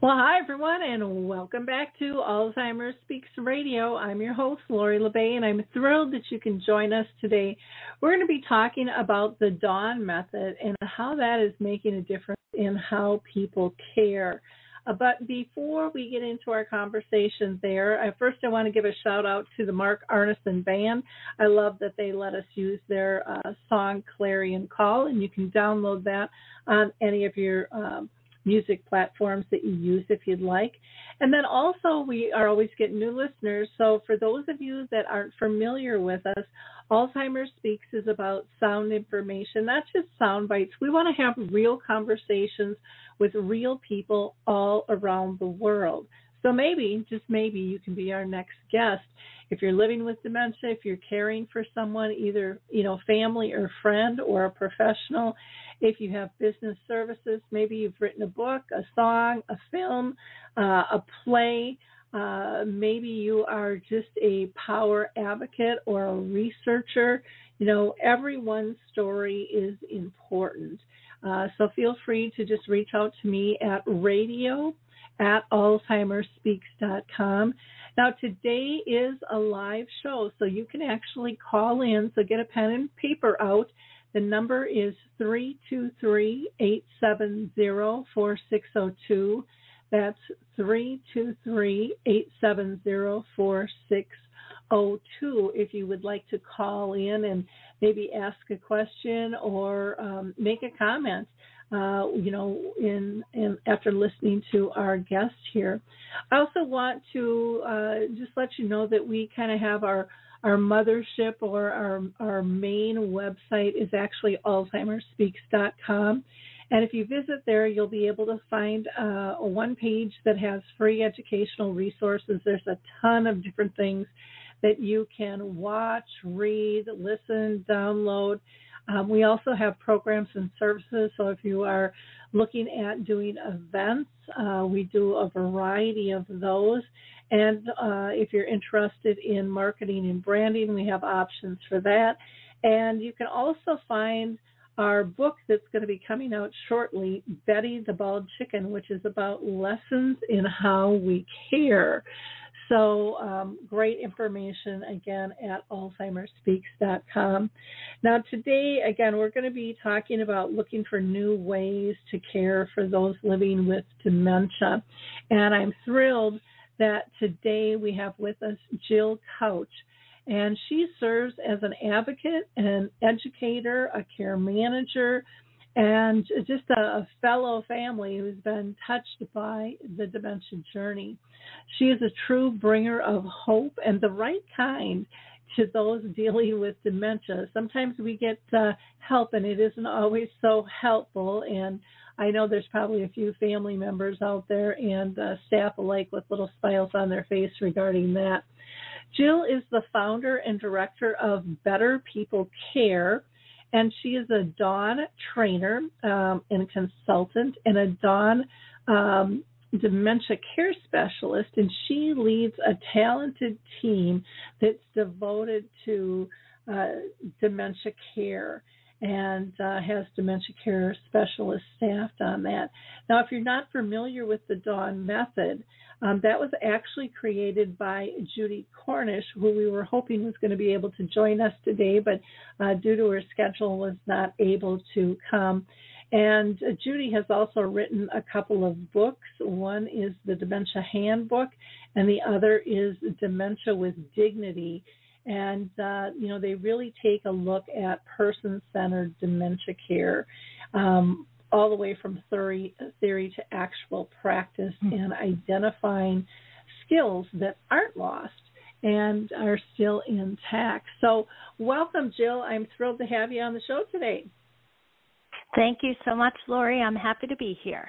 Well, hi everyone, and welcome back to Alzheimer's Speaks Radio. I'm your host, Lori La Bey, and I'm thrilled that you can join us today. We're going to be talking about the Dawn method and how that is making a difference in how people care. Uh, but before we get into our conversation there, I, first I want to give a shout out to the Mark Arneson Band. I love that they let us use their uh, song Clarion Call, and you can download that on any of your um, music platforms that you use if you'd like. And then also, we are always getting new listeners. So, for those of you that aren't familiar with us, Alzheimer's Speaks is about sound information, not just sound bites. We want to have real conversations with real people all around the world. So maybe, just maybe, you can be our next guest. If you're living with dementia, if you're caring for someone, either you know family or friend or a professional, if you have business services, maybe you've written a book, a song, a film, uh, a play. Uh, maybe you are just a power advocate or a researcher. You know, everyone's story is important. Uh, so feel free to just reach out to me at radio at alzheimersspeaks.com. Now, today is a live show, so you can actually call in. So get a pen and paper out the number is 323 870 4602. That's 323 870 4602 if you would like to call in and maybe ask a question or um, make a comment. Uh, you know, in, in after listening to our guest here, I also want to uh, just let you know that we kind of have our our mothership or our, our main website is actually alzheimersspeaks.com. And if you visit there, you'll be able to find uh, one page that has free educational resources. There's a ton of different things that you can watch, read, listen, download. Um, we also have programs and services. So if you are looking at doing events, uh, we do a variety of those. And uh, if you're interested in marketing and branding, we have options for that. And you can also find our book that's going to be coming out shortly, Betty the Bald Chicken, which is about lessons in how we care. So, um, great information again at AlzheimersSpeaks.com. Now, today, again, we're going to be talking about looking for new ways to care for those living with dementia. And I'm thrilled that today we have with us Jill Couch. And she serves as an advocate, an educator, a care manager, and just a, fellow family who's been touched by the dementia journey. She is a true bringer of hope and the right kind to those dealing with dementia. Sometimes we get uh, help and it isn't always so helpful. And I know there's probably a few family members out there and uh, staff alike with little smiles on their face regarding that. Jill is the founder and director of Better People Care, and she is a Dawn trainer um, and consultant and a Dawn um, dementia care specialist, and she leads a talented team that's devoted to uh, dementia care and uh, has dementia care specialists staffed on that. Now, if you're not familiar with the Dawn method, um, that was actually created by Judy Cornish, who we were hoping was going to be able to join us today, but uh, due to her schedule was not able to come. And uh, Judy has also written a couple of books. One is the Dementia Handbook, and the other is Dementia with Dignity. And, uh, you know, they really take a look at person centered dementia care. Um, all the way from theory, theory to actual practice mm-hmm. and identifying skills that aren't lost and are still intact. So, welcome, Jill. I'm thrilled to have you on the show today. Thank you so much, Lori. I'm happy to be here.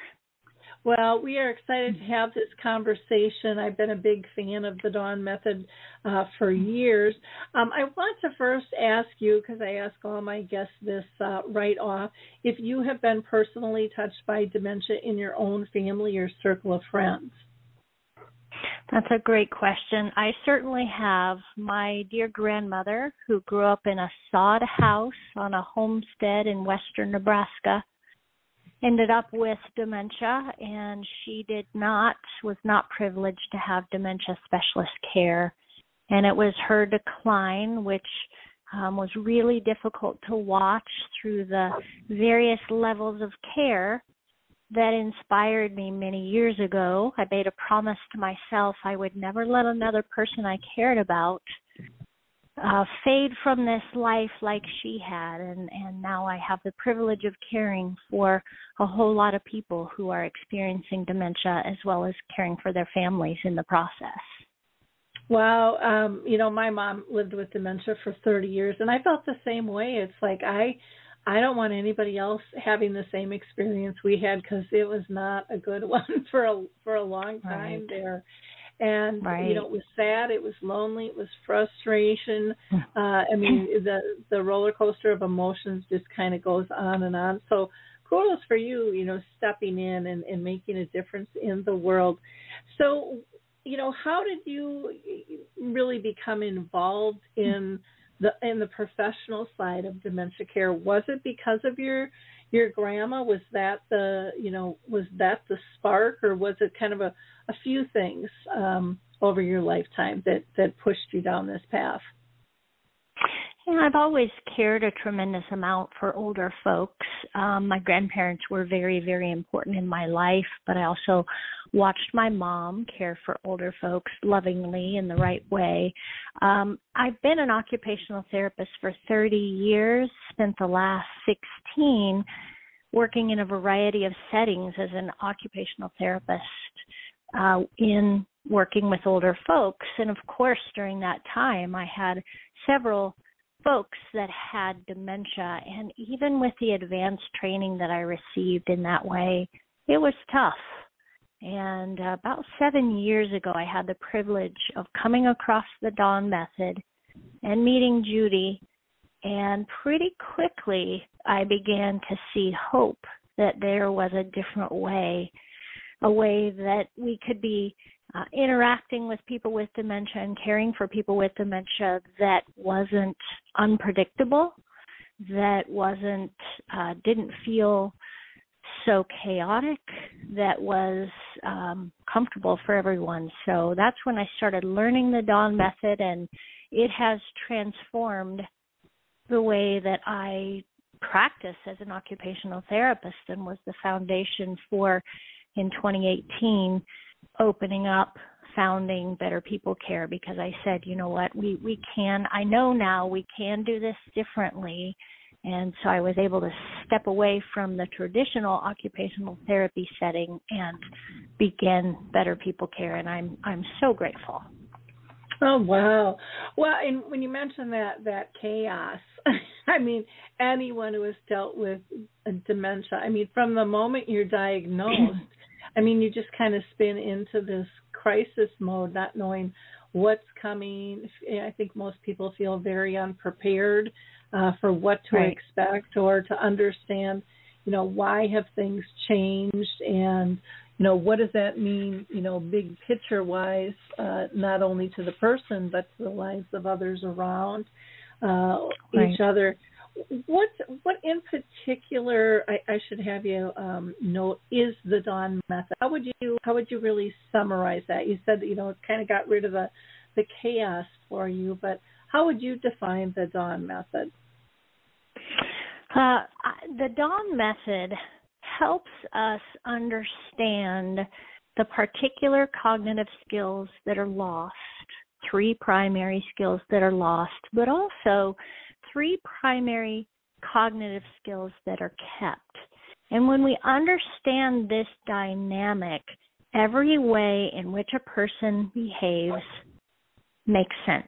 Well, we are excited to have this conversation. I've been a big fan of the Dawn Method uh, for years. Um, I want to first ask you, because I ask all my guests this uh, right off, if you have been personally touched by dementia in your own family or circle of friends. That's a great question. I certainly have. My dear grandmother, who grew up in a sod house on a homestead in western Nebraska, ended up with dementia and she did not was not privileged to have dementia specialist care and it was her decline which um, was really difficult to watch through the various levels of care that inspired me many years ago. I made a promise to myself I would never let another person I cared about uh, fade from this life like she had, and and now I have the privilege of caring for a whole lot of people who are experiencing dementia as well as caring for their families in the process. Wow, um, you know, my mom lived with dementia for 30 years, and I felt the same way. It's like I I don't want anybody else having the same experience we had because it was not a good one for a for a long time right. there. And right. you know, it was sad, it was lonely, it was frustration. Uh, I mean, the the roller coaster of emotions just kind of goes on and on. So kudos for you, you know, stepping in and, and making a difference in the world. So, you know, how did you really become involved in the in the professional side of dementia care was it because of your your grandma was that the you know was that the spark or was it kind of a a few things um over your lifetime that that pushed you down this path yeah, I've always cared a tremendous amount for older folks. Um, my grandparents were very, very important in my life, but I also watched my mom care for older folks lovingly in the right way. Um, I've been an occupational therapist for 30 years, spent the last 16 working in a variety of settings as an occupational therapist uh, in working with older folks. And of course, during that time, I had several folks that had dementia and even with the advanced training that I received in that way, it was tough. And about seven years ago, I had the privilege of coming across the Dawn Method and meeting Judy. And pretty quickly, I began to see hope that there was a different way, a way that we could be uh, interacting with people with dementia and caring for people with dementia that wasn't unpredictable, that wasn't uh, didn't feel so chaotic, that was um, comfortable for everyone. So that's when I started learning the Dawn method, and it has transformed the way that I practice as an occupational therapist and was the foundation for in 2018 opening up founding better people care because i said you know what we we can i know now we can do this differently and so i was able to step away from the traditional occupational therapy setting and begin better people care and i'm i'm so grateful oh wow well and when you mentioned that that chaos i mean anyone who has dealt with dementia i mean from the moment you're diagnosed I mean, you just kind of spin into this crisis mode, not knowing what's coming. I think most people feel very unprepared uh, for what to right. expect or to understand, you know, why have things changed and, you know, what does that mean, you know, big picture wise, uh, not only to the person, but to the lives of others around uh, right. each other what what in particular I, I should have you um, note is the Dawn method? How would you how would you really summarize that? You said that you know it kind of got rid of the the chaos for you, but how would you define the Dawn method? Uh, the Dawn method helps us understand the particular cognitive skills that are lost, three primary skills that are lost, but also three primary cognitive skills that are kept. And when we understand this dynamic, every way in which a person behaves makes sense.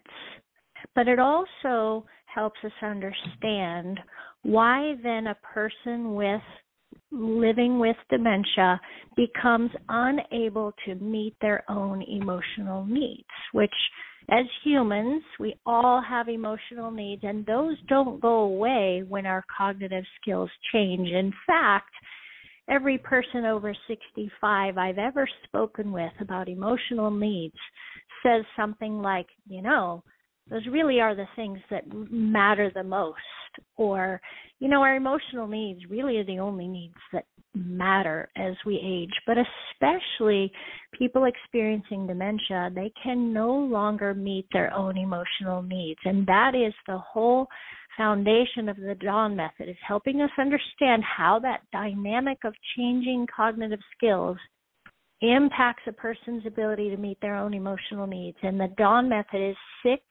But it also helps us understand why then a person with living with dementia becomes unable to meet their own emotional needs, which as humans, we all have emotional needs, and those don't go away when our cognitive skills change. In fact, every person over 65 I've ever spoken with about emotional needs says something like, you know, those really are the things that matter the most or you know our emotional needs really are the only needs that matter as we age. But especially people experiencing dementia they can no longer meet their own emotional needs. And that is the whole foundation of the dawn method is helping us understand how that dynamic of changing cognitive skills impacts a person's ability to meet their own emotional needs. And the Dawn method is six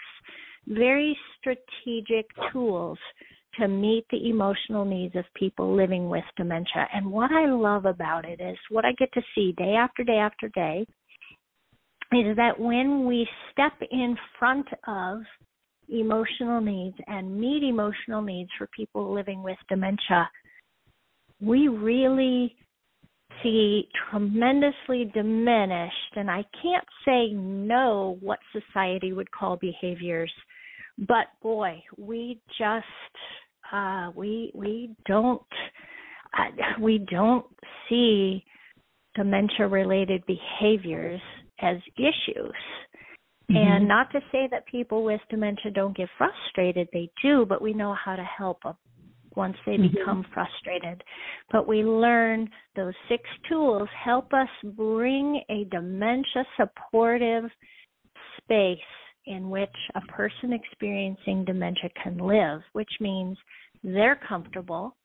very strategic tools to meet the emotional needs of people living with dementia. And what I love about it is what I get to see day after day after day is that when we step in front of emotional needs and meet emotional needs for people living with dementia, we really see tremendously diminished, and I can't say no what society would call behaviors, but boy, we just uh, we we don't uh, we don't see dementia related behaviors as issues. Mm-hmm. And not to say that people with dementia don't get frustrated, they do, but we know how to help them once they mm-hmm. become frustrated. But we learn those six tools help us bring a dementia supportive space in which a person experiencing dementia can live, which means they're comfortable,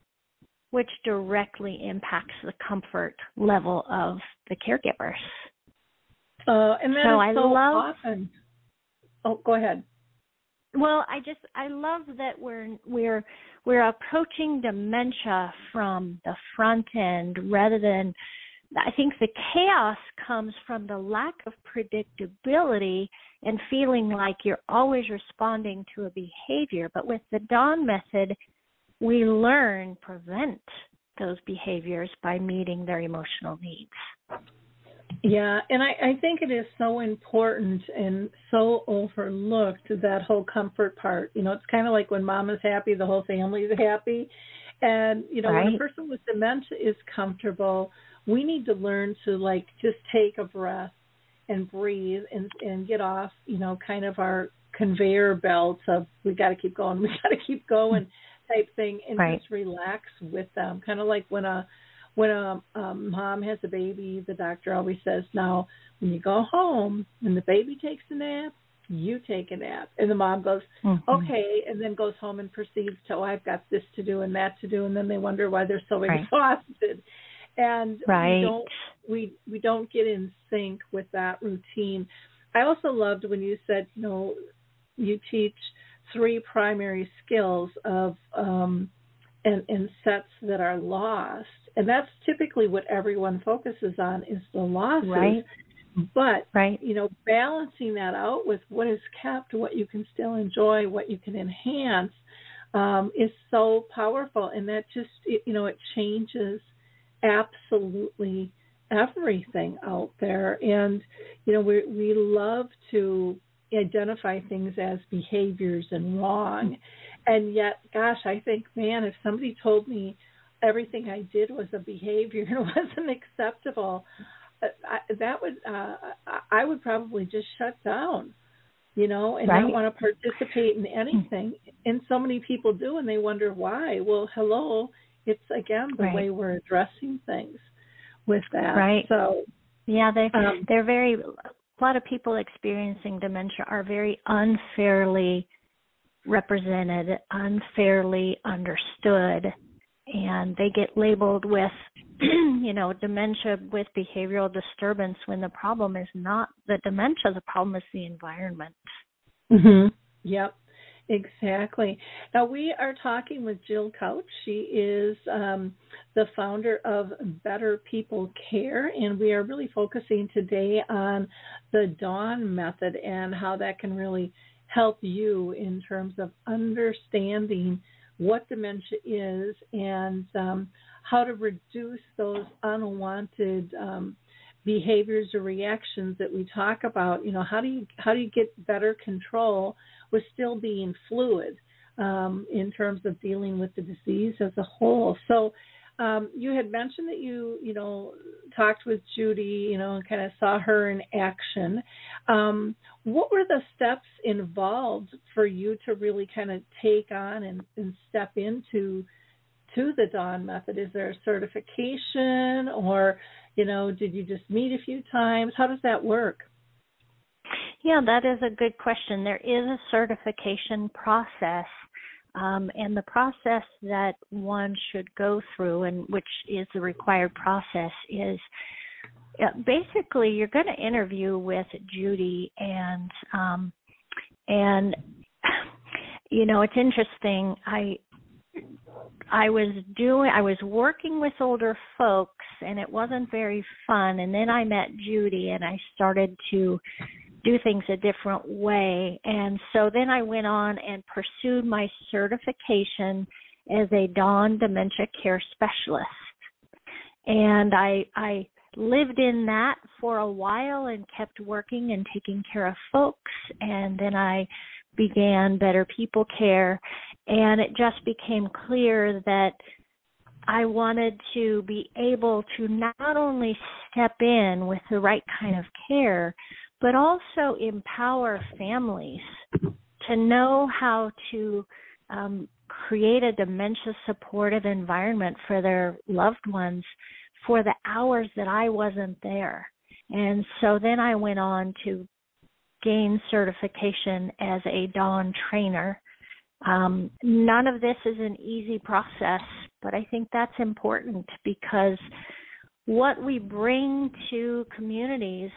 which directly impacts the comfort level of the caregivers. Uh, and that so I so love, often. Oh, go ahead. Well, I just I love that we're we're we're approaching dementia from the front end rather than I think the chaos comes from the lack of predictability and feeling like you're always responding to a behavior. But with the Dawn method, we learn prevent those behaviors by meeting their emotional needs. Yeah, and I, I think it is so important and so overlooked that whole comfort part. You know, it's kind of like when mom is happy, the whole family is happy. And, you know, right. when a person with dementia is comfortable, we need to learn to like just take a breath and breathe and and get off, you know, kind of our conveyor belts of we got to keep going, we got to keep going type thing and right. just relax with them. Kind of like when a when a, a mom has a baby, the doctor always says, now when you go home, when the baby takes a nap, you take a nap. And the mom goes, mm-hmm. okay, and then goes home and proceeds to, oh, I've got this to do and that to do, and then they wonder why they're so right. exhausted. And right. we don't we we don't get in sync with that routine. I also loved when you said, you know, you teach three primary skills of um, and, and sets that are lost and that's typically what everyone focuses on is the losses. Right. But right. you know, balancing that out with what is kept, what you can still enjoy, what you can enhance, um, is so powerful, and that just it, you know it changes absolutely everything out there. And you know, we we love to identify things as behaviors and wrong, and yet, gosh, I think, man, if somebody told me everything I did was a behavior and wasn't acceptable, uh, I, that would uh, I would probably just shut down, you know, and right. not want to participate in anything. And so many people do, and they wonder why. Well, hello, it's again the right. way we're addressing things with that. Right. So yeah, they um, they're very. A lot of people experiencing dementia are very unfairly represented, unfairly understood, and they get labeled with, you know, dementia with behavioral disturbance when the problem is not the dementia, the problem is the environment. Mhm. Yep. Exactly. Now we are talking with Jill Couch. She is um, the founder of Better People Care, and we are really focusing today on the Dawn method and how that can really help you in terms of understanding what dementia is and um, how to reduce those unwanted um, behaviors or reactions that we talk about. You know, how do you how do you get better control with still being fluid um, in terms of dealing with the disease as a whole? So. Um, you had mentioned that you, you know, talked with Judy, you know, and kind of saw her in action. Um, what were the steps involved for you to really kind of take on and, and step into to the Dawn method? Is there a certification or, you know, did you just meet a few times? How does that work? Yeah, that is a good question. There is a certification process. Um, and the process that one should go through, and which is the required process, is uh, basically you're going to interview with Judy, and um, and you know it's interesting. I I was doing I was working with older folks and it wasn't very fun and then I met Judy and I started to do things a different way. And so then I went on and pursued my certification as a Dawn dementia care specialist. And I I lived in that for a while and kept working and taking care of folks. And then I began Better People Care. And it just became clear that I wanted to be able to not only step in with the right kind of care, but also empower families to know how to um, create a dementia supportive environment for their loved ones for the hours that I wasn't there. And so then I went on to gain certification as a Dawn trainer um, none of this is an easy process, but I think that's important because what we bring to communities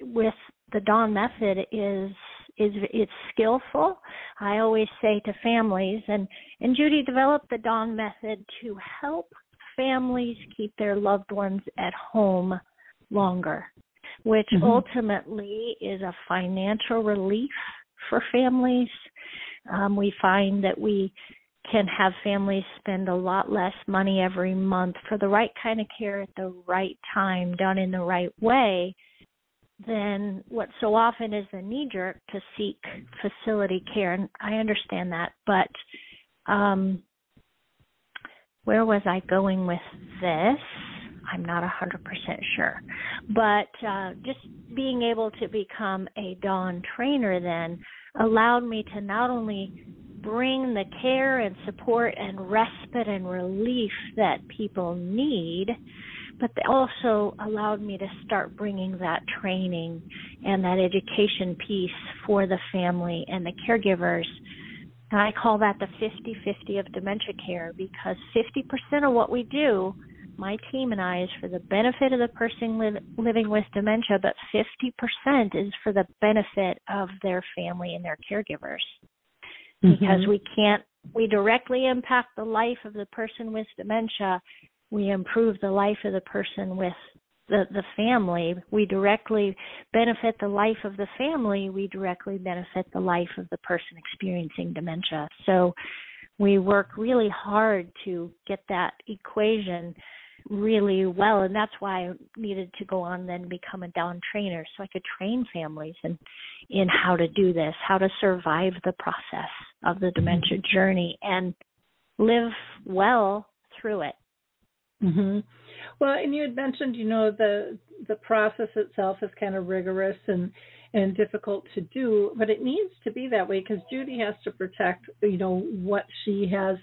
with the Dawn method is is it's skillful. I always say to families and and Judy developed the Dawn method to help families keep their loved ones at home longer, which mm-hmm. ultimately is a financial relief for families um, we find that we can have families spend a lot less money every month for the right kind of care at the right time, done in the right way, than what so often is the knee jerk to seek facility care. And I understand that, but um, where was I going with this? I'm not a 100% sure. But uh, just being able to become a Dawn trainer then allowed me to not only bring the care and support and respite and relief that people need, but they also allowed me to start bringing that training and that education piece for the family and the caregivers. And I call that the 50 50 of dementia care because 50% of what we do my team and I is for the benefit of the person living with dementia, but 50% is for the benefit of their family and their caregivers. Mm-hmm. Because we can't, we directly impact the life of the person with dementia, we improve the life of the person with the, the family. We directly benefit the life of the family, we directly benefit the life of the person experiencing dementia. So we work really hard to get that equation really well and that's why I needed to go on then become a Dawn trainer so I could train families in in how to do this, how to survive the process of the dementia mm-hmm. journey and live well through it. Mhm. Well, and you had mentioned, you know, the the process itself is kind of rigorous and and difficult to do, but it needs to be that way because Judy has to protect, you know, what she has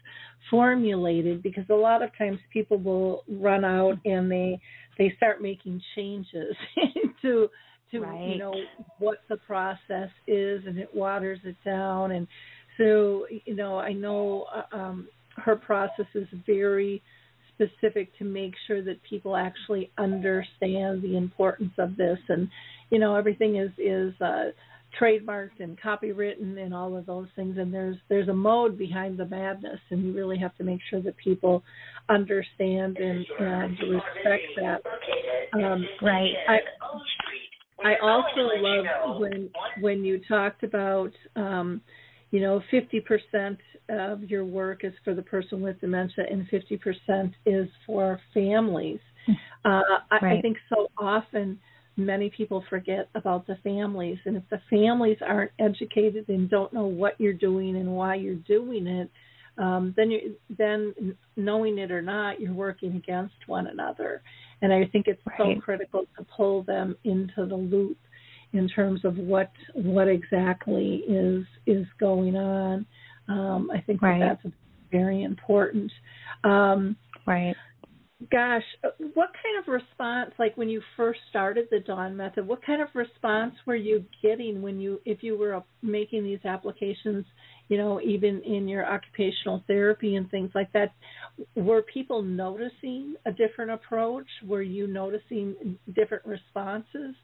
formulated because a lot of times people will run out and they they start making changes to to right. you know what the process is and it waters it down and so you know, I know uh, um, her process is very specific to make sure that people actually understand the importance of this, and you know, everything is is uh, trademarked and copywritten and all of those things. And there's there's a mode behind the madness and you really have to make sure that people understand and and respect that. Um, right. I i also love when when you talked about um you know 50% of your work is for the person with dementia and 50% is for families hmm. uh, I, right. I think so often many people forget about the families. And if the families aren't educated and don't know what you're doing and why you're doing it, um, then you then knowing it or not, you're working against one another. And I think it's right. so critical to pull them into the loop in terms of what what exactly is is going on. Um, I think right. that that's very important. Um, right gosh, what kind of response, like when you first started the Dawn method, what kind of response were you getting when you, if you were making these applications, you know, even in your occupational therapy and things like that? Were people noticing a different approach? Were you noticing different responses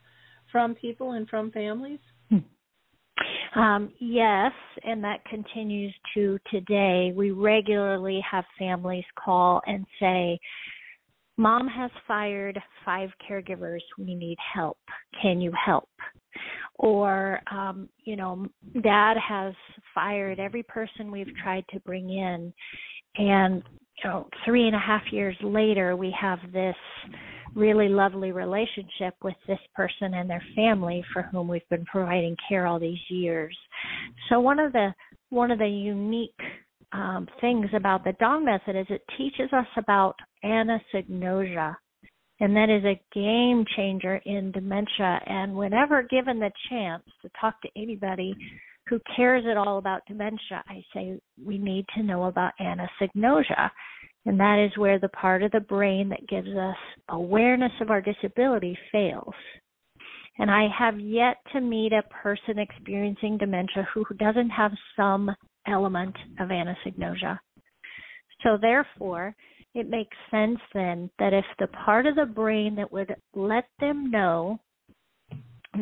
from people and from families? Um, yes, and that continues to today. We regularly have families call and say, Mom has fired five caregivers. We need help. Can you help? Or, um, you know, dad has fired every person we've tried to bring in. And, you know, three and a half years later, we have this really lovely relationship with this person and their family for whom we've been providing care all these years. So one of the one of the unique um, things about the Dawn method is it teaches us about anosognosia, and that is a game changer in dementia. And whenever given the chance to talk to anybody who cares at all about dementia, I say we need to know about anosognosia. And that is where the part of the brain that gives us awareness of our disability fails. And I have yet to meet a person experiencing dementia who doesn't have some element of anosognosia. So therefore, it makes sense then that if the part of the brain that would let them know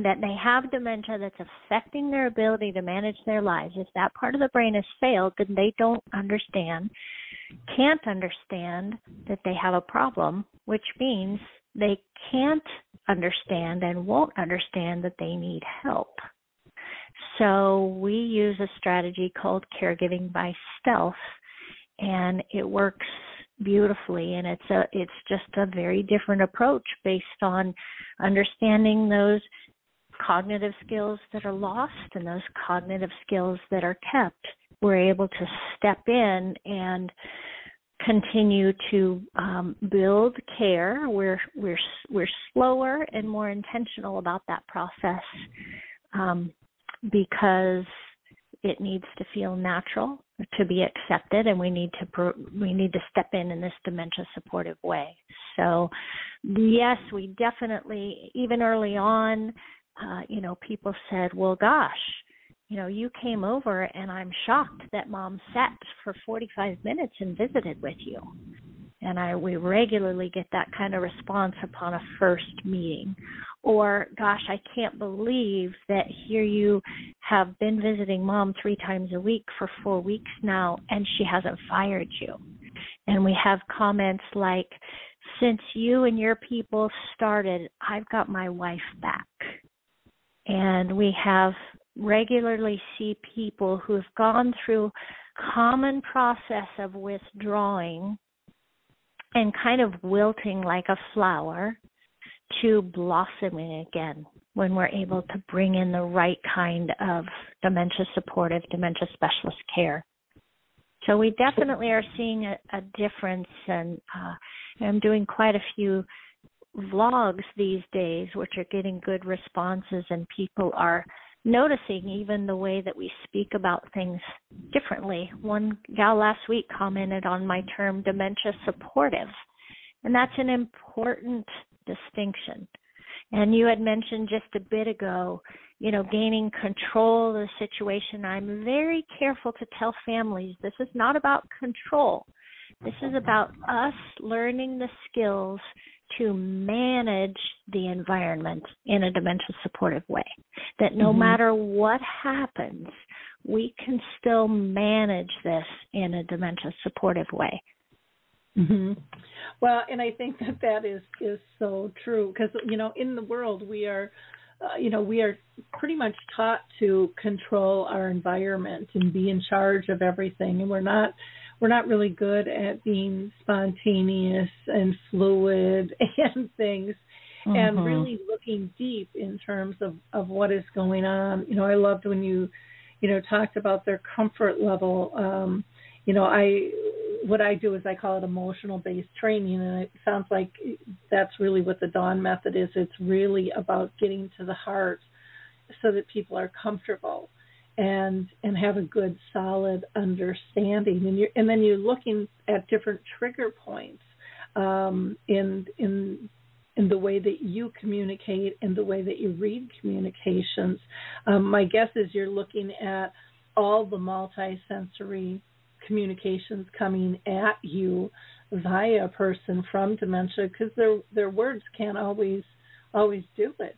that they have dementia that's affecting their ability to manage their lives, if that part of the brain has failed, then they don't understand, can't understand that they have a problem, which means they can't understand and won't understand that they need help. So we use a strategy called caregiving by stealth and it works beautifully and it's a it's just a very different approach based on understanding those cognitive skills that are lost and those cognitive skills that are kept we're able to step in and continue to um, build care. We're we're we're slower and more intentional about that process um, because it needs to feel natural to be accepted and we need to we need to step in in this dementia supportive way. So yes we definitely even early on uh, you know people said well gosh you know you came over and i'm shocked that mom sat for 45 minutes and visited with you and I we regularly get that kind of response upon a first meeting. Or gosh, I can't believe that here you have been visiting mom 3 times a week for 4 weeks now and she hasn't fired you. And we have comments like since you and your people started, I've got my wife back. And we have regularly see people who have gone through common process of withdrawing and kind of wilting like a flower to blossoming again when we're able to bring in the right kind of dementia supportive, dementia specialist care. So we definitely are seeing a, a difference, and uh, I'm doing quite a few vlogs these days, which are getting good responses, and people are noticing even the way that we speak about things differently. One gal last week commented on my term dementia supportive, and that's an important distinction. And you had mentioned just a bit ago, you know, gaining control of the situation. I'm very careful to tell families this is not about control. This is about us learning the skills to manage the environment in a dementia supportive way. That no mm-hmm. matter what happens, we can still manage this in a dementia supportive way. Mm-hmm. Well, and I think that that is is so true because you know in the world we are, uh, you know, we are pretty much taught to control our environment and be in charge of everything, and we're not we're not really good at being spontaneous and fluid and things mm-hmm. and really looking deep in terms of of what is going on. You know i loved when you you know talked about their comfort level. Um you know i what i do is i call it emotional based training and it sounds like that's really what the dawn method is. It's really about getting to the heart so that people are comfortable and and have a good solid understanding and you and then you're looking at different trigger points um, in in in the way that you communicate and the way that you read communications. Um, my guess is you're looking at all the multisensory communications coming at you via a person from dementia because their their words can't always always do it.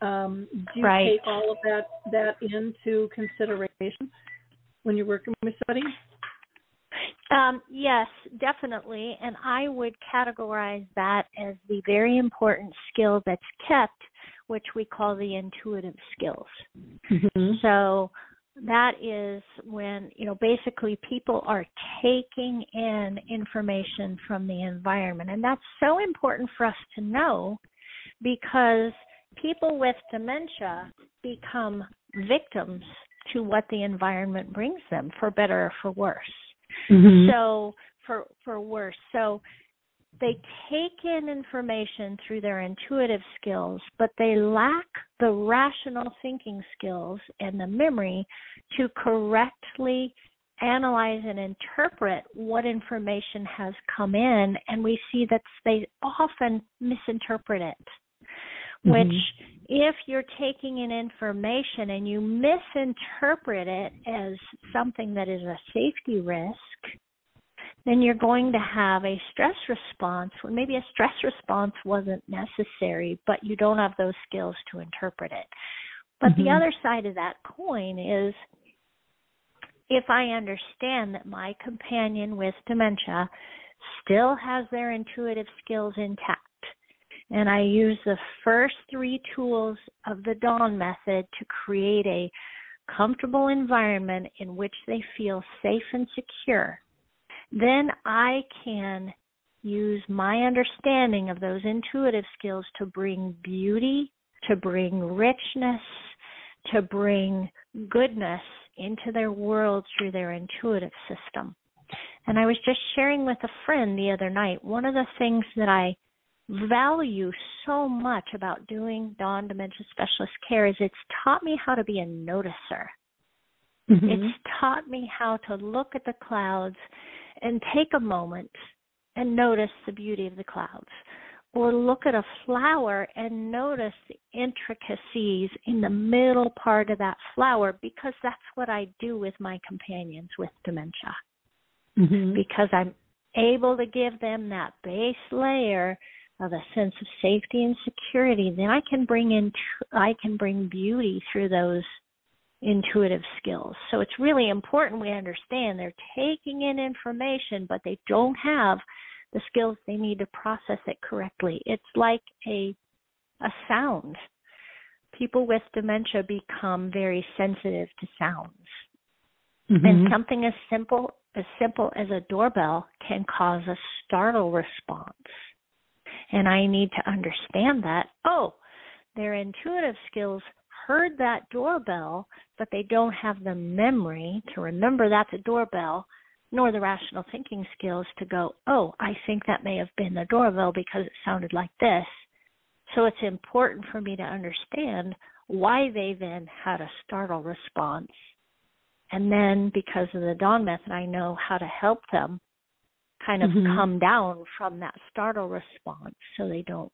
Um, do you right. take all of that that into consideration when you're working with somebody? Um, yes, definitely. And I would categorize that as the very important skill that's kept, which we call the intuitive skills. Mm-hmm. So that is when, you know, basically people are taking in information from the environment. And that's so important for us to know because people with dementia become victims to what the environment brings them, for better or for worse. Mm-hmm. So for for worse. So they take in information through their intuitive skills, but they lack the rational thinking skills and the memory to correctly analyze and interpret what information has come in, and we see that they often misinterpret it which mm-hmm. if you're taking in information and you misinterpret it as something that is a safety risk, then you're going to have a stress response maybe a stress response wasn't necessary, but you don't have those skills to interpret it. But mm-hmm. the other side of that coin is if I understand that my companion with dementia still has their intuitive skills intact, and I use the first three tools of the Dawn method to create a comfortable environment in which they feel safe and secure. Then I can use my understanding of those intuitive skills to bring beauty, to bring richness, to bring goodness into their world through their intuitive system. And I was just sharing with a friend the other night, one of the things that I value so much about doing Dawn Dementia Specialist Care is it's taught me how to be a noticer. Mm-hmm. It's taught me how to look at the clouds and take a moment and notice the beauty of the clouds. Or look at a flower and notice the intricacies in the middle part of that flower because that's what I do with my companions with dementia. Mm-hmm. Because I'm able to give them that base layer of a sense of safety and security, then I can bring in I can bring beauty through those intuitive skills. So it's really important we understand they're taking in information, but they don't have the skills they need to process it correctly. It's like a a sound. People with dementia become very sensitive to sounds. Mm-hmm. And something as simple as simple as a doorbell can cause a startle response and I need to understand that. Oh, their intuitive skills heard that doorbell, but they don't have the memory to remember that's a doorbell, nor the rational thinking skills to go, oh, I think that may have been the doorbell because it sounded like this. So it's important for me to understand why they then had a startle response. And then because of the Dawn method, I know how to help them kind of mm-hmm. come down from that startle response so they don't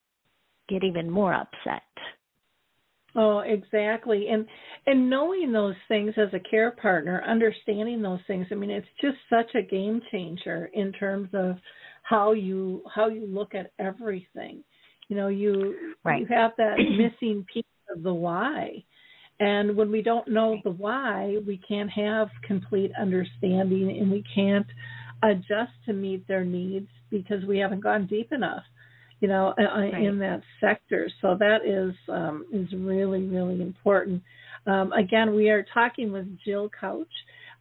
get even more upset. Oh, exactly. And and knowing those things as a care partner, understanding those things, I mean it's just such a game changer in terms of how you how you look at everything. You know, you right. you have that missing piece of the why. And when we don't know the why, we can't have complete understanding and we can't adjust to meet their needs because we haven't gone deep enough you know, right. in that sector. So that is um, is really really important. Um, again, we are talking with Jill Couch.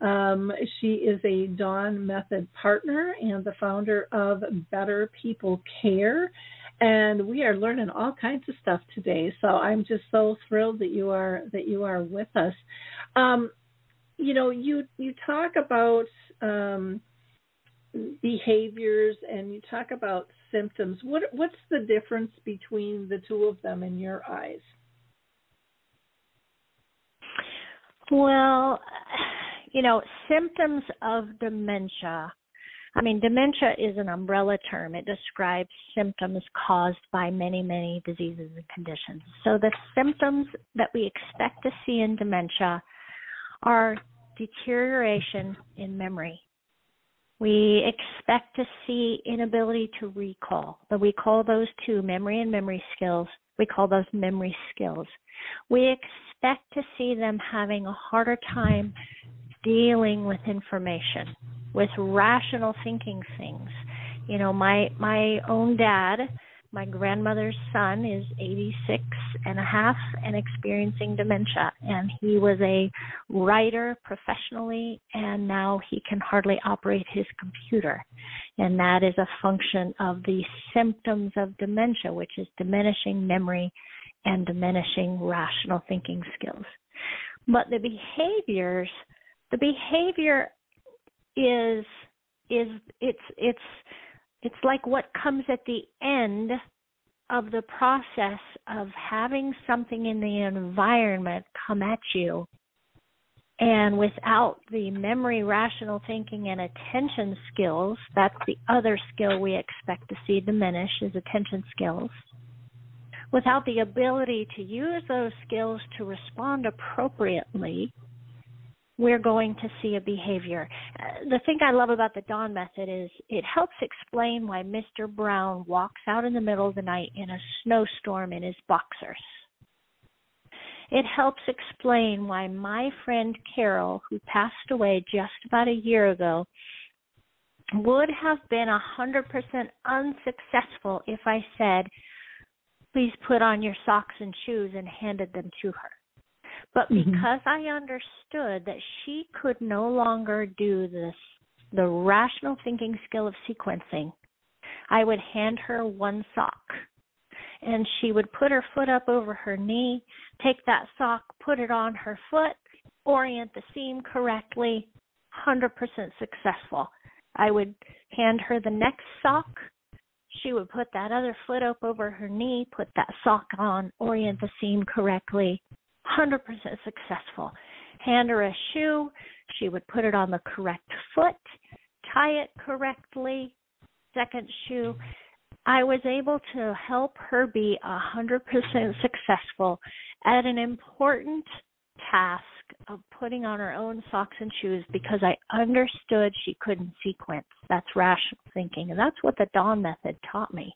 Um, she is a Dawn Method partner and the founder of Better People Care. And we are learning all kinds of stuff today. So I'm just so thrilled that you are that you are with us. Um, you know, you you talk about um, behaviors and you talk about symptoms. What what's the difference between the two of them in your eyes? Well, you know, symptoms of dementia. I mean, dementia is an umbrella term. It describes symptoms caused by many, many diseases and conditions. So the symptoms that we expect to see in dementia are deterioration in memory, we expect to see inability to recall. But we call those two memory and memory skills. We call those memory skills. We expect to see them having a harder time dealing with information, with rational thinking things. You know, my my own dad my grandmother's son is 86 and a half and experiencing dementia and he was a writer professionally and now he can hardly operate his computer. And that is a function of the symptoms of dementia which is diminishing memory and diminishing rational thinking skills. But the behaviors the behavior is is it's it's it's like what comes at the end of the process of having something in the environment come at you and without the memory, rational thinking, and attention skills, that's the other skill we expect to see diminish is attention skills. Without the ability to use those skills to respond appropriately, we're going to see a behavior. Uh, the thing I love about the Dawn method is it helps explain why Mr. Brown walks out in the middle of the night in a snowstorm in his boxers. It helps explain why my friend Carol, who passed away just about a year ago, would have been 100% unsuccessful if I said, please put on your socks and shoes and handed them to her. But mm-hmm. because I understood that she could no longer do this, the rational thinking skill of sequencing, I would hand her one sock. And she would put her foot up over her knee, take that sock, put it on her foot, orient the seam correctly, 100% successful. I would hand her the next sock. She would put that other foot up over her knee, put that sock on, orient the seam correctly, 100% successful. Hand her a shoe, she would put it on the correct foot, tie it correctly, second shoe. I was able to help her be 100% successful at an important task of putting on her own socks and shoes because I understood she couldn't sequence. That's rational thinking. And that's what the Dawn method taught me.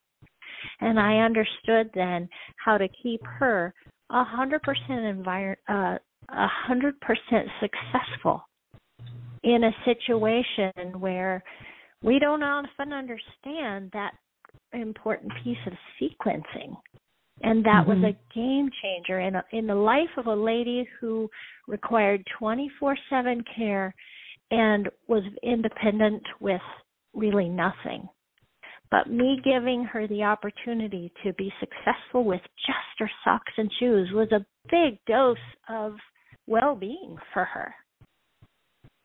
And I understood then how to keep her a hundred percent environment, uh, a hundred percent successful in a situation where we don't often understand that important piece of sequencing and that mm-hmm. was a game changer in a, in the life of a lady who required 24/7 care and was independent with really nothing but me giving her the opportunity to be successful with just her socks and shoes was a big dose of well being for her.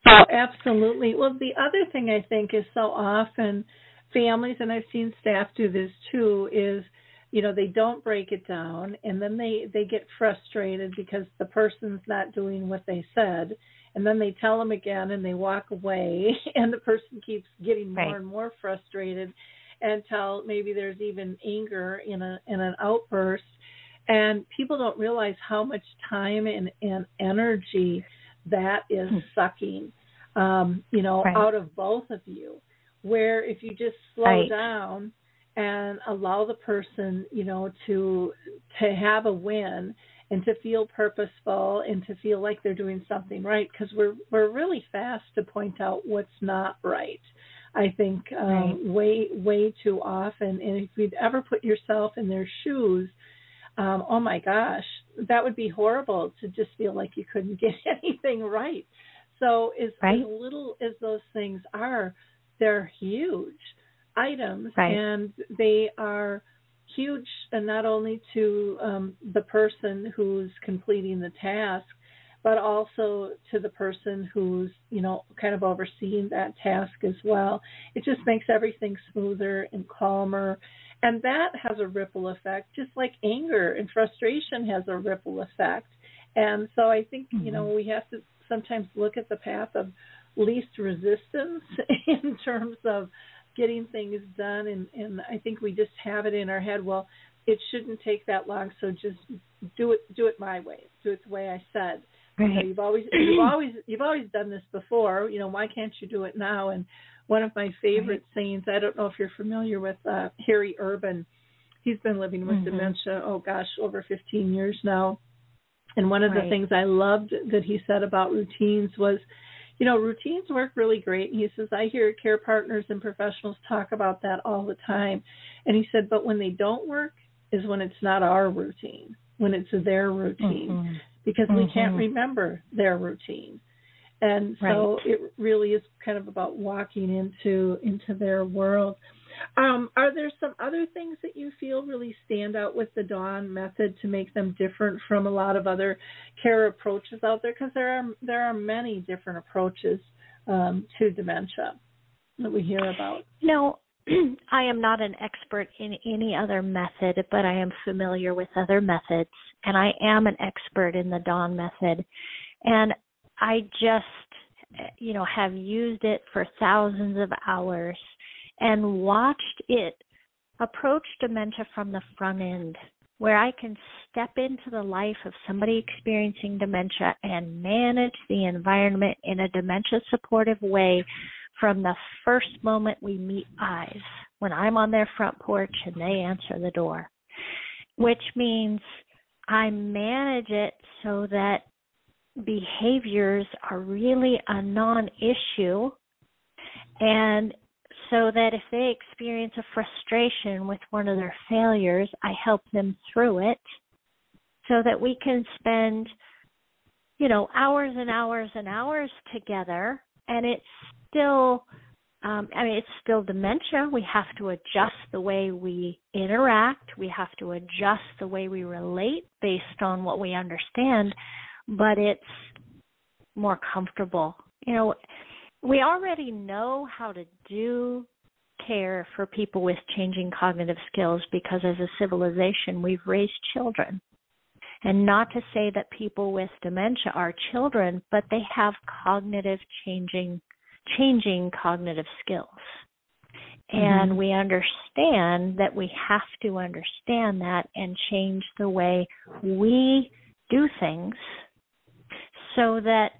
Oh, absolutely. Well, the other thing I think is so often families, and I've seen staff do this too, is you know they don't break it down and then they they get frustrated because the person's not doing what they said and then they tell them again and they walk away and the person keeps getting more right. and more frustrated until maybe there's even anger in a in an outburst And people don't realize how much time and, and energy that is hmm. sucking, um, you know, right. out of both of you. Where if you just slow right. down and allow the person, you know, to to have a win and to feel purposeful and to feel like they're doing something right because we're we're really fast to point out what's not right. I think um, right. way way too often, and if you'd ever put yourself in their shoes, um, oh my gosh, that would be horrible to just feel like you couldn't get anything right. So as, right. as little as those things are, they're huge items, right. and they are huge, and not only to um, the person who's completing the task, but also to the person who's you know kind of overseeing that task as well. It just makes everything smoother and calmer. And that has a ripple effect, just like anger and frustration has a ripple effect. And so I think, you know, mm-hmm. we have to sometimes look at the path of least resistance in terms of getting things done and, and I think we just have it in our head, well, it shouldn't take that long, so just do it do it my way. Do it the way I said. Right. You know, you've always you've always you've always done this before, you know, why can't you do it now? And one of my favorite right. sayings, I don't know if you're familiar with uh Harry Urban. He's been living with mm-hmm. dementia, oh gosh, over 15 years now. And one of right. the things I loved that he said about routines was you know, routines work really great. And he says, I hear care partners and professionals talk about that all the time. And he said, but when they don't work is when it's not our routine, when it's their routine, mm-hmm. Because mm-hmm. we can't remember their routine. And so right. it really is kind of about walking into into their world. Um, are there some other things that you feel really stand out with the Dawn method to make them different from a lot of other care approaches out there? Because there are there are many different approaches um, to dementia that we hear about. No, I am not an expert in any other method, but I am familiar with other methods, and I am an expert in the Dawn method, and I just you know have used it for thousands of hours and watched it approach dementia from the front end, where I can step into the life of somebody experiencing dementia and manage the environment in a dementia supportive way from the first moment we meet eyes, when I'm on their front porch and they answer the door, which means I manage it so that behaviors are really a non issue and so that if they experience a frustration with one of their failures, I help them through it so that we can spend, you know, hours and hours and hours together and it's still um, I mean, it's still dementia. We have to adjust the way we interact. We have to adjust the way we relate based on what we understand, but it's more comfortable. You know, we already know how to do care for people with changing cognitive skills because as a civilization we've raised children. And not to say that people with dementia are children, but they have cognitive changing changing cognitive skills. And mm-hmm. we understand that we have to understand that and change the way we do things so that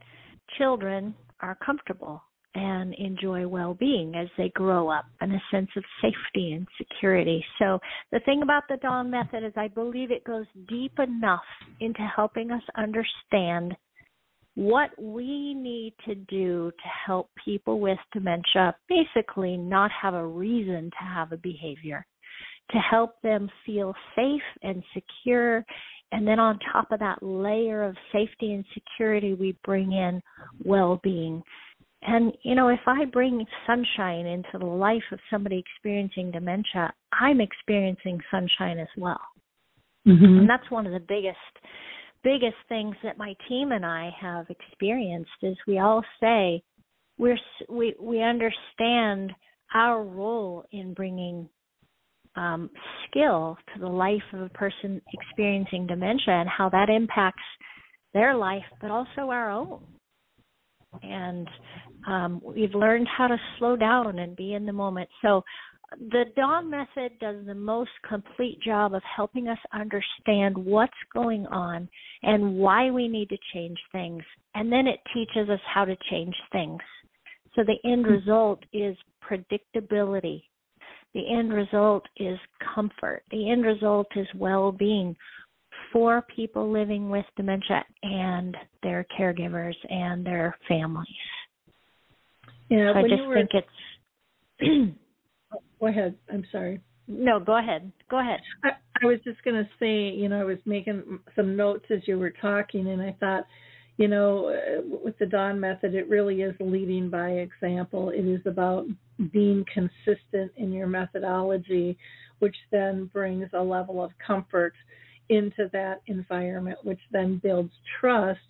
children are comfortable and enjoy well-being as they grow up and a sense of safety and security. So the thing about the Dawn method is I believe it goes deep enough into helping us understand what we need to do to help people with dementia basically not have a reason to have a behavior, to help them feel safe and secure. And then on top of that layer of safety and security, we bring in well being and, you know, if I bring sunshine into the life of somebody experiencing dementia, I'm experiencing sunshine as well. Mm-hmm. And that's one of the biggest biggest things that my team and I have experienced is we all say we're we we understand our role in bringing um, skill to the life of a person experiencing dementia and how that impacts their life, but also our own and um, we've learned how to slow down and be in the moment. So the Dawn method does the most complete job of helping us understand what's going on and why we need to change things. And then it teaches us how to change things. So the end hmm. result is predictability. The end result is comfort. The end result is well being for people living with dementia and their caregivers and their families. Yeah, so I just were... think it's Go ahead. I'm sorry. No, go ahead. Go ahead. I, I was just going to say, you know, I was making some notes as you were talking, and I thought, you know, uh, with the Dawn method, it really is leading by example. It is about being consistent in your methodology, which then brings a level of comfort into that environment, which then builds trust,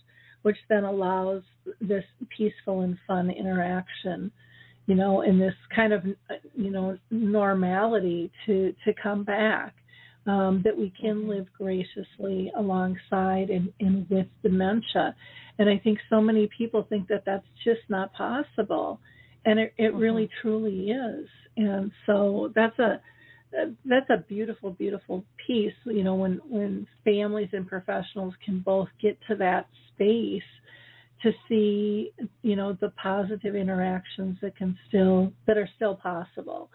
which then allows this peaceful and fun interaction you know, in this kind of, you know, normality to to come back. Um, that we can mm-hmm. live graciously alongside and, and with dementia. And I think so many people think that that's just not possible, and it, it mm-hmm. really truly is. And so that's a that's a beautiful, beautiful piece. You know, when when families and professionals can both get to that space to see you know the positive interactions that can still that are still possible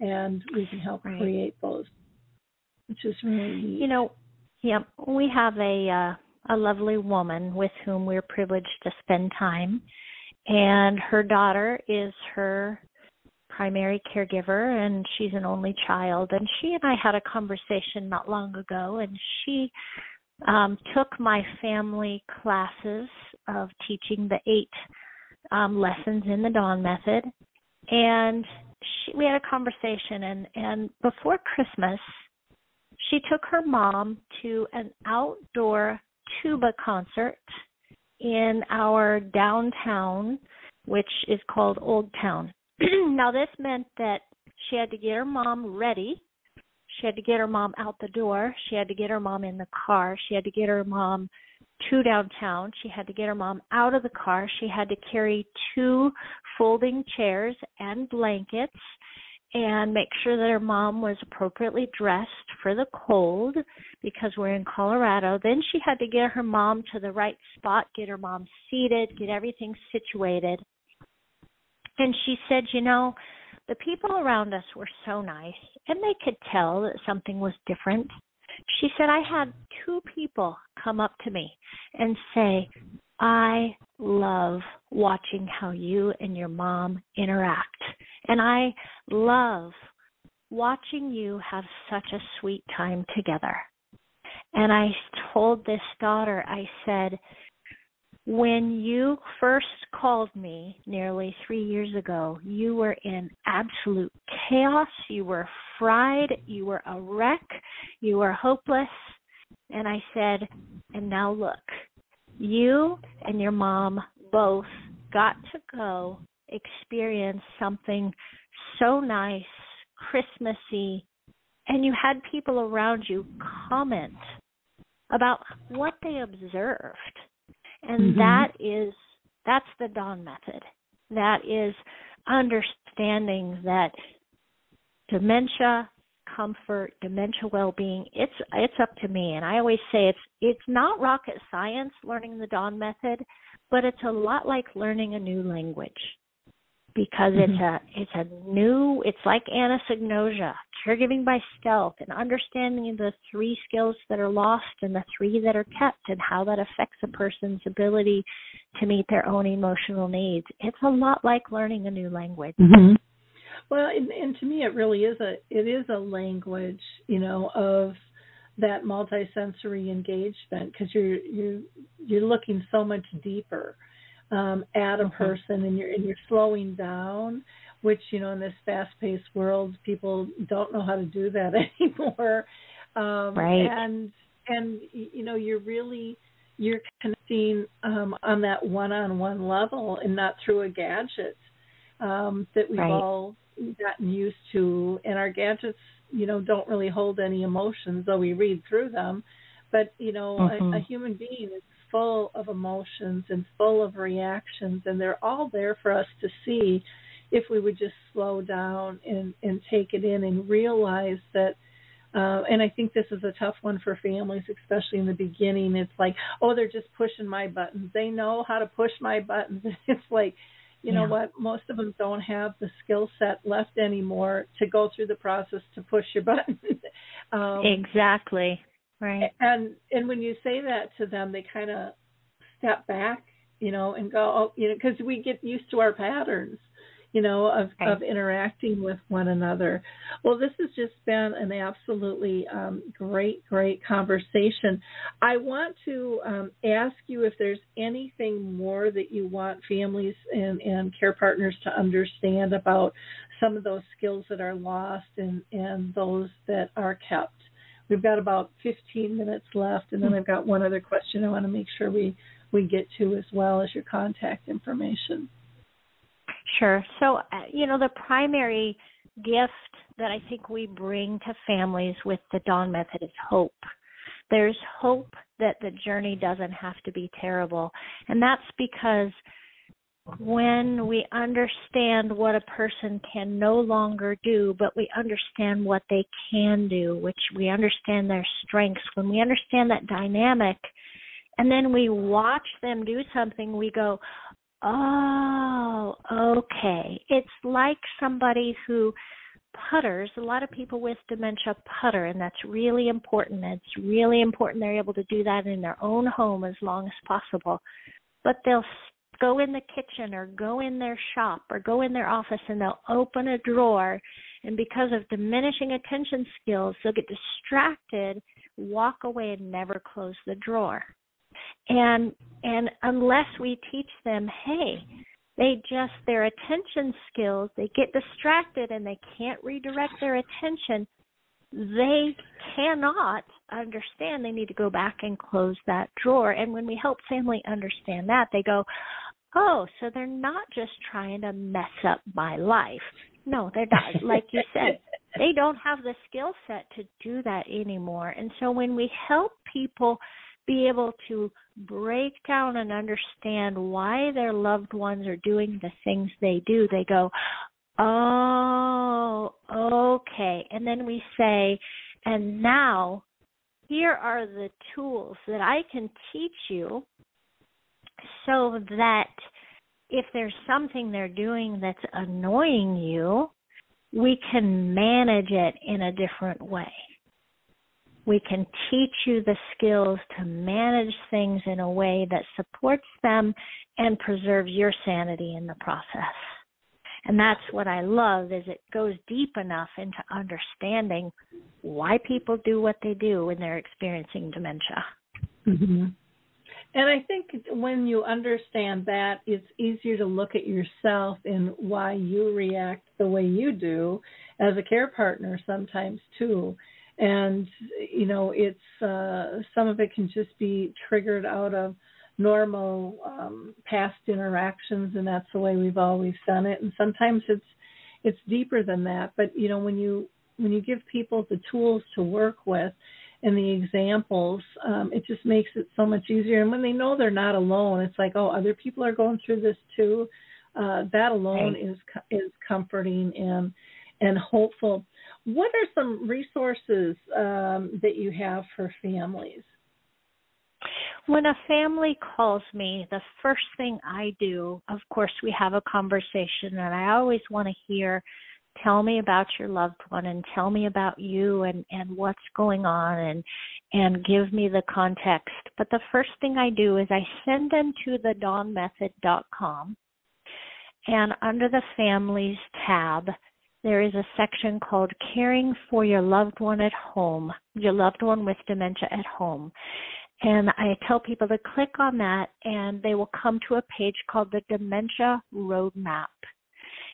and we can help right. create those which is really neat. you know yeah we have a uh, a lovely woman with whom we're privileged to spend time and her daughter is her primary caregiver and she's an only child and she and I had a conversation not long ago and she um, took my family classes of teaching the eight um, lessons in the Dawn Method, and she, we had a conversation. And and before Christmas, she took her mom to an outdoor tuba concert in our downtown, which is called Old Town. now this meant that she had to get her mom ready she had to get her mom out the door. She had to get her mom in the car. She had to get her mom to downtown. She had to get her mom out of the car. She had to carry two folding chairs and blankets and make sure that her mom was appropriately dressed for the cold because we're in Colorado. Then she had to get her mom to the right spot, get her mom seated, get everything situated. And she said, you know, the people around us were so nice, and they could tell that something was different. She said, I had two people come up to me and say, I love watching how you and your mom interact. And I love watching you have such a sweet time together. And I told this daughter, I said, when you first called me nearly three years ago, you were in absolute chaos. You were fried. You were a wreck. You were hopeless. And I said, and now look, you and your mom both got to go experience something so nice, Christmassy, and you had people around you comment about what they observed and mm-hmm. that is that's the dawn method. That is understanding that dementia comfort dementia well-being it's it's up to me. And i always say it's it's not rocket science learning the dawn method but it's a lot like learning a new language because mm-hmm. it's a it's a new it's like anosognosia caregiving by stealth and understanding the three skills that are lost and the three that are kept and how that affects a person's ability to meet their own emotional needs it's a lot like learning a new language mm-hmm. well and, and to me it really is a it is a language you know of that multisensory engagement because you're you're you're looking so much deeper um, at a mm-hmm. person and you're and you're slowing down which you know in this fast paced world people don't know how to do that anymore um, right and and you know you're really you're connecting um, on that one on one level and not through a gadget um, that we've right. all gotten used to and our gadgets you know don't really hold any emotions though we read through them but you know mm-hmm. a, a human being is full of emotions and full of reactions and they're all there for us to see if we would just slow down and and take it in and realize that uh, and I think this is a tough one for families, especially in the beginning. It's like, oh, they're just pushing my buttons. They know how to push my buttons. It's like, you yeah. know what? Most of them don't have the skill set left anymore to go through the process to push your buttons. um, exactly. Right. And and when you say that to them, they kind of step back, you know, and go, oh, you know, because we get used to our patterns you know, of, of interacting with one another. Well, this has just been an absolutely um, great, great conversation. I want to um, ask you if there's anything more that you want families and, and care partners to understand about some of those skills that are lost and, and those that are kept. We've got about 15 minutes left, and then I've got one other question I want to make sure we, we get to as well as your contact information. Sure. So, uh, you know, the primary gift that I think we bring to families with the Dawn Method is hope. There's hope that the journey doesn't have to be terrible. And that's because when we understand what a person can no longer do, but we understand what they can do, which we understand their strengths, when we understand that dynamic, and then we watch them do something, we go, Oh, okay. It's like somebody who putters. A lot of people with dementia putter, and that's really important. It's really important they're able to do that in their own home as long as possible. But they'll go in the kitchen or go in their shop or go in their office and they'll open a drawer. And because of diminishing attention skills they'll get distracted walk away and never close the drawer. And and unless we teach them hey they just their attention skills they get distracted and they can't redirect their attention they cannot understand. They need to go back and close that drawer. And when we help family understand that they go oh so they're not just trying to mess up my life. No they're not. Like you said they don't have the skill set to do that anymore. And so when we help people be able to break down and understand why their loved ones are doing the things they do, they go, oh, okay. And then we say, and now here are the tools that I can teach you so that if there's something they're doing that's annoying you, we can manage it in a different way we can teach you the skills to manage things in a way that supports them and preserves your sanity in the process. And that's what I love is it goes deep enough into understanding why people do what they do when they're experiencing dementia. Mm-hmm. And I think when you understand that, it's easier to look at yourself and why you react the way you do as a care partner sometimes too. And you know it's uh, some of it can just be triggered out of normal um, past interactions and that's the way we've always done it. And sometimes it's it's deeper than that. But you know when you when you give people the tools to work with and the examples um, it just makes it so much easier and when they know they're not alone it's like oh other people are going through this too uh, that alone right. is is comforting and and hopeful what are some resources um, that you have for families? When a family calls me, the first thing I do, of course, we have a conversation, and I always want to hear tell me about your loved one and tell me about you and and what's going on and and give me the context but the first thing i do is i send them to the dawnmethod.com and under the families tab there is a section called Caring for Your Loved One at Home, your loved one with dementia at home. And I tell people to click on that and they will come to a page called the Dementia Roadmap.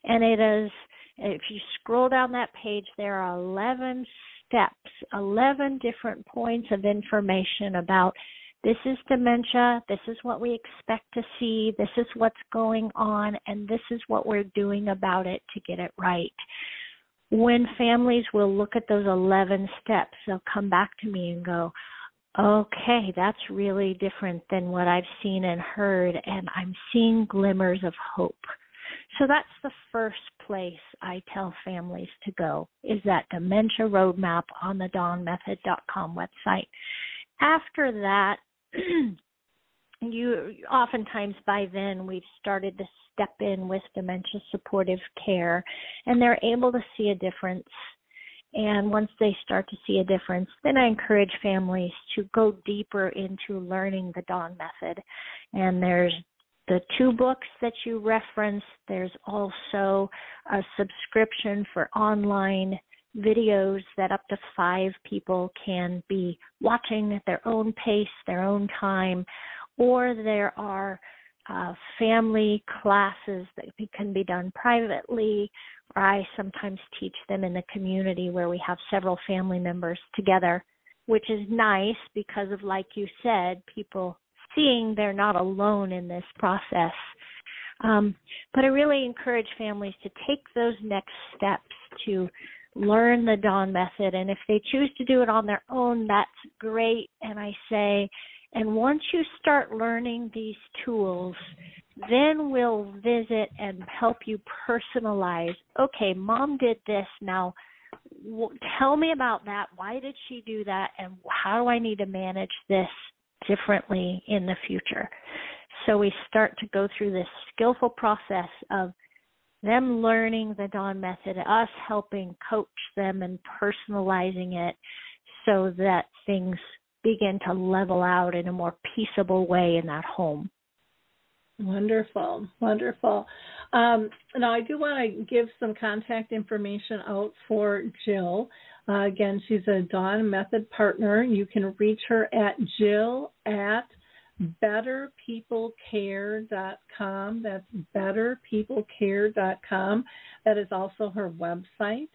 And it is, if you scroll down that page, there are 11 steps, 11 different points of information about this is dementia, this is what we expect to see, this is what's going on, and this is what we're doing about it to get it right. When families will look at those 11 steps, they'll come back to me and go, okay, that's really different than what I've seen and heard, and I'm seeing glimmers of hope. So that's the first place I tell families to go is that dementia roadmap on the dawnmethod.com website. After that, you oftentimes by then we've started to step in with dementia supportive care and they're able to see a difference and once they start to see a difference, then I encourage families to go deeper into learning the Dawn method. And there's the two books that you referenced. There's also a subscription for online videos that up to five people can be watching at their own pace, their own time, or there are uh, family classes that can be done privately. Or I sometimes teach them in the community where we have several family members together, which is nice because of, like you said, people seeing they're not alone in this process. Um, but I really encourage families to take those next steps to learn the Dawn method. And if they choose to do it on their own, that's great. And I say, and once you start learning these tools, then we'll visit and help you personalize. Okay, mom did this. Now, tell me about that. Why did she do that? And how do I need to manage this differently in the future? So we start to go through this skillful process of them learning the Dawn method, us helping coach them and personalizing it so that things begin to level out in a more peaceable way in that home. Wonderful, wonderful. Um, now, I do want to give some contact information out for Jill. Uh, again, she's a Dawn Method partner. You can reach her at Jill at betterpeoplecare.com. That's betterpeoplecare.com. That is also her website.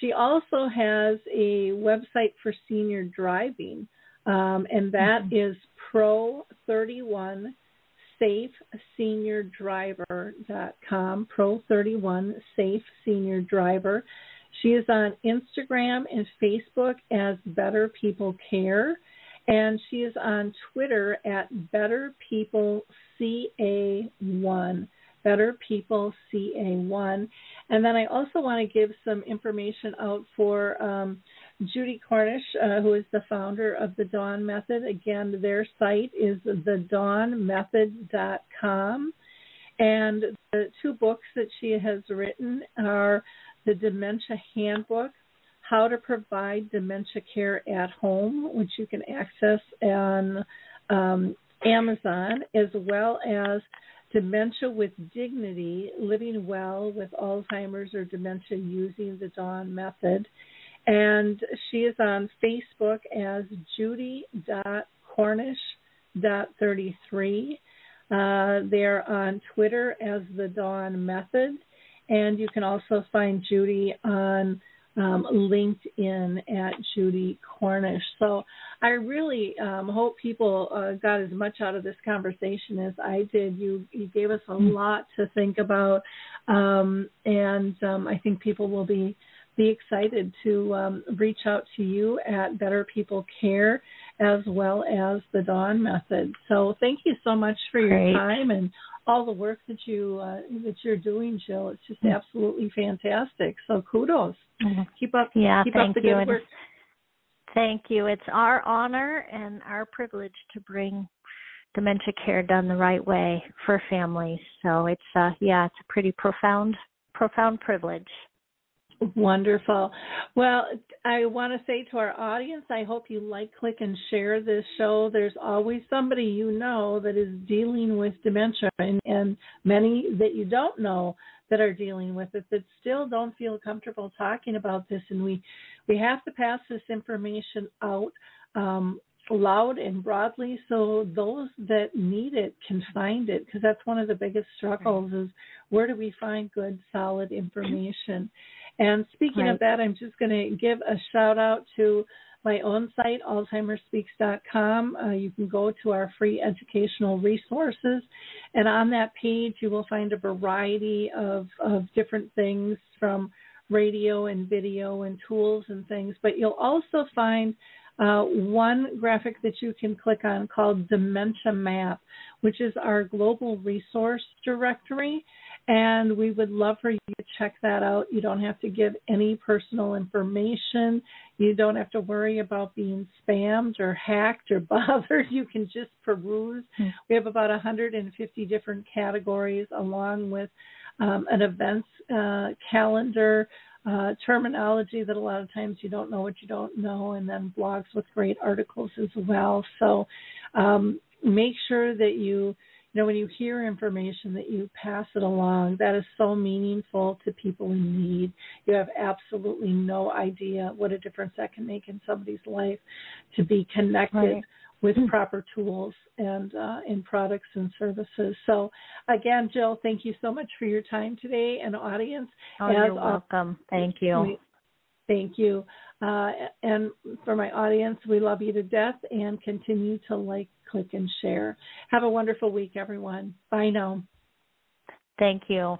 She also has a website for senior driving, um, and that mm-hmm. is Pro31 safeseniordriver.com, Pro31 Safe Senior Driver. She is on Instagram and Facebook as Better People Care, and she is on Twitter at Better People CA1. Better People CA1. And then I also want to give some information out for um, Judy Cornish, uh, who is the founder of the Dawn Method. Again, their site is thedawnmethod.com. And the two books that she has written are The Dementia Handbook, How to Provide Dementia Care at Home, which you can access on um, Amazon, as well as Dementia with Dignity Living Well with Alzheimer's or Dementia Using the Dawn Method. And she is on Facebook as judy.cornish.33. Uh, they're on Twitter as the Dawn Method. And you can also find Judy on um, LinkedIn at Judy Cornish. So I really um, hope people uh, got as much out of this conversation as I did. You you gave us a mm. lot to think about, um, and um, I think people will be be excited to um, reach out to you at Better People Care as well as the Dawn Method. So thank you so much for your Great. time and all the work that you uh, that you're doing, Jill. It's just mm-hmm. absolutely fantastic. So kudos. Mm-hmm. Keep up. Yeah, keep thank up the you. work. Thank you. It's our honor and our privilege to bring dementia care done the right way for families. So it's uh yeah, it's a pretty profound profound privilege. Wonderful. Well, I want to say to our audience, I hope you like, click, and share this show. There's always somebody you know that is dealing with dementia, and, and many that you don't know that are dealing with it that still don't feel comfortable talking about this. And we we have to pass this information out. Um, loud and broadly so those that need it can find it because that's one of the biggest struggles is where do we find good solid information and speaking right. of that, I'm just going to give a shout out to my own site, alzheimersspeaks.com. Uh, you can go to our free educational resources, and on that page, you will find a variety of, of different things from radio and video and tools and things. But you'll also find uh, one graphic that you can click on called Dementia Map, which is our global resource directory. And we would love for you to check that out. You don't have to give any personal information. You don't have to worry about being spammed or hacked or bothered. You can just peruse. Mm-hmm. We have about 150 different categories along with um, an events uh, calendar, uh, terminology that a lot of times you don't know what you don't know, and then blogs with great articles as well. So um, make sure that you you know when you hear information that you pass it along that is so meaningful to people in need you have absolutely no idea what a difference that can make in somebody's life to be connected right. with mm. proper tools and uh, in products and services so again jill thank you so much for your time today and audience oh, you're welcome thank you Thank you. Uh, and for my audience, we love you to death and continue to like, click, and share. Have a wonderful week, everyone. Bye now. Thank you.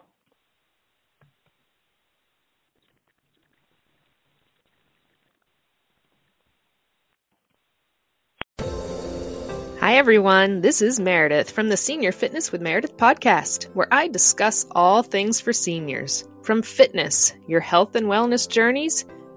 Hi, everyone. This is Meredith from the Senior Fitness with Meredith podcast, where I discuss all things for seniors from fitness, your health and wellness journeys